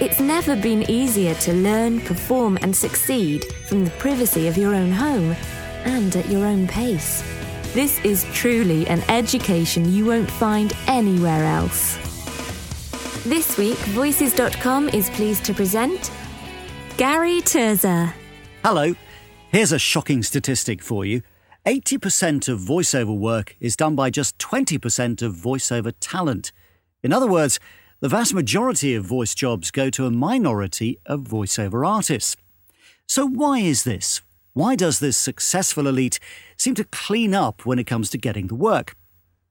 It's never been easier to learn, perform, and succeed from the privacy of your own home and at your own pace. This is truly an education you won't find anywhere else. This week, Voices.com is pleased to present Gary Terzza. Hello. Here's a shocking statistic for you 80% of voiceover work is done by just 20% of voiceover talent. In other words, the vast majority of voice jobs go to a minority of voiceover artists. So, why is this? Why does this successful elite seem to clean up when it comes to getting the work?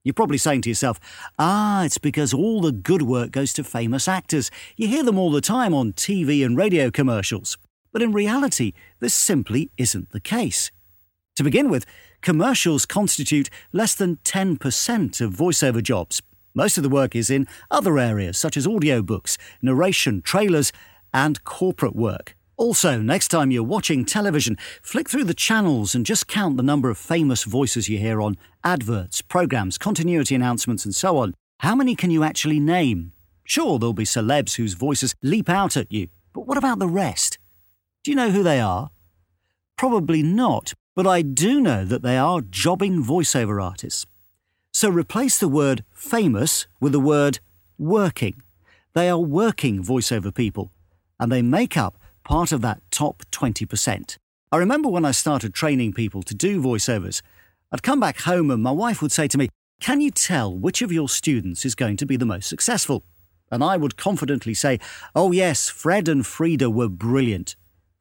You're probably saying to yourself, ah, it's because all the good work goes to famous actors. You hear them all the time on TV and radio commercials. But in reality, this simply isn't the case. To begin with, commercials constitute less than 10% of voiceover jobs, most of the work is in other areas such as audiobooks, narration, trailers, and corporate work. Also, next time you're watching television, flick through the channels and just count the number of famous voices you hear on adverts, programs, continuity announcements, and so on. How many can you actually name? Sure, there'll be celebs whose voices leap out at you, but what about the rest? Do you know who they are? Probably not, but I do know that they are jobbing voiceover artists. So replace the word famous with the word working. They are working voiceover people, and they make up part of that top 20%. I remember when I started training people to do voiceovers, I'd come back home and my wife would say to me, Can you tell which of your students is going to be the most successful? And I would confidently say, Oh, yes, Fred and Frida were brilliant.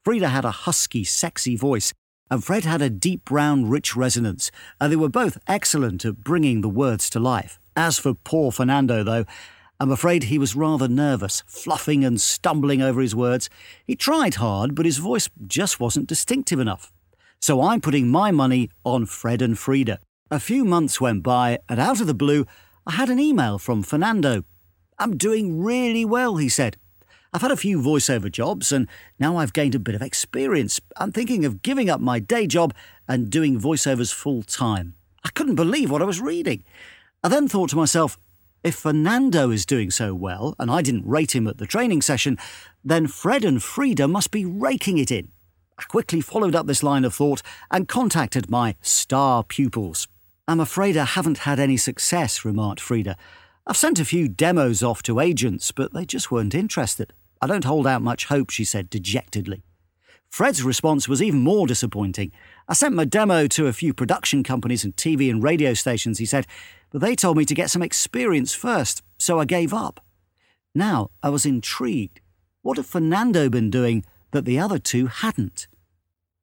Frida had a husky, sexy voice, and Fred had a deep brown, rich resonance, and they were both excellent at bringing the words to life. As for poor Fernando, though, I'm afraid he was rather nervous, fluffing and stumbling over his words. He tried hard, but his voice just wasn't distinctive enough. So I'm putting my money on Fred and Frida. A few months went by, and out of the blue, I had an email from Fernando. I'm doing really well, he said. I've had a few voiceover jobs and now I've gained a bit of experience. I'm thinking of giving up my day job and doing voiceovers full time. I couldn't believe what I was reading. I then thought to myself, if Fernando is doing so well, and I didn't rate him at the training session, then Fred and Frida must be raking it in. I quickly followed up this line of thought and contacted my star pupils. I'm afraid I haven't had any success, remarked Frida. I've sent a few demos off to agents, but they just weren't interested. I don't hold out much hope, she said dejectedly. Fred's response was even more disappointing. I sent my demo to a few production companies and TV and radio stations, he said, but they told me to get some experience first, so I gave up. Now I was intrigued. What had Fernando been doing that the other two hadn't?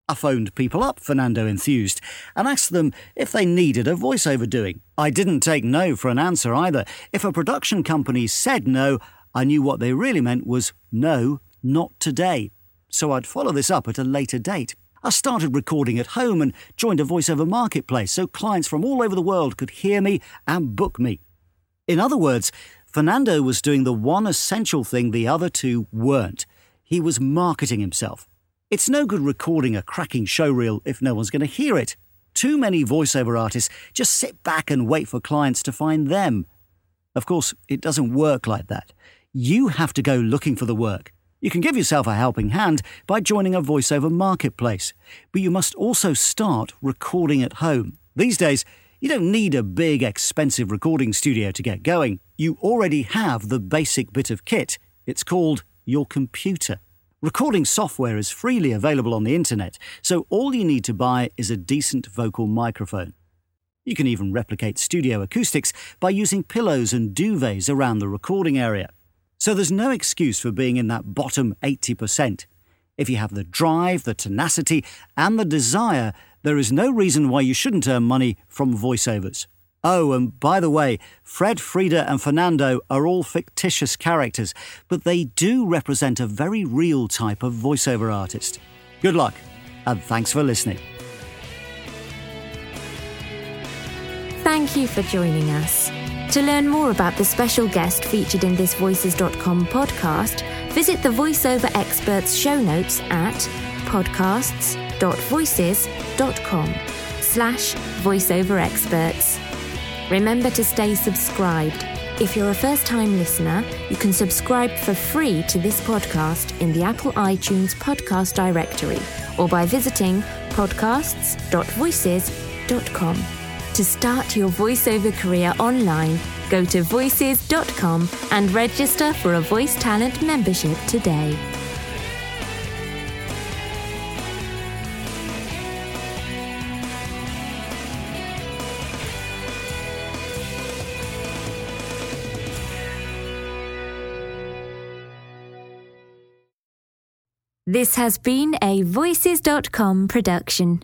I phoned people up, Fernando enthused, and asked them if they needed a voiceover doing. I didn't take no for an answer either. If a production company said no, I knew what they really meant was no, not today. So I'd follow this up at a later date. I started recording at home and joined a voiceover marketplace so clients from all over the world could hear me and book me. In other words, Fernando was doing the one essential thing the other two weren't. He was marketing himself. It's no good recording a cracking showreel if no one's going to hear it. Too many voiceover artists just sit back and wait for clients to find them. Of course, it doesn't work like that. You have to go looking for the work. You can give yourself a helping hand by joining a voiceover marketplace, but you must also start recording at home. These days, you don't need a big, expensive recording studio to get going. You already have the basic bit of kit. It's called your computer. Recording software is freely available on the internet, so all you need to buy is a decent vocal microphone. You can even replicate studio acoustics by using pillows and duvets around the recording area. So there's no excuse for being in that bottom 80%. If you have the drive, the tenacity, and the desire, there is no reason why you shouldn't earn money from voiceovers. Oh, and by the way, Fred, Frida, and Fernando are all fictitious characters, but they do represent a very real type of voiceover artist. Good luck. and thanks for listening. Thank you for joining us. To learn more about the special guest featured in this Voices.com podcast, visit the VoiceOver Experts show notes at podcasts.voices.com slash voiceover experts. Remember to stay subscribed. If you're a first time listener, you can subscribe for free to this podcast in the Apple iTunes podcast directory or by visiting podcasts.voices.com. To start your voiceover career online, go to voices.com and register for a Voice Talent membership today. This has been a Voices.com production.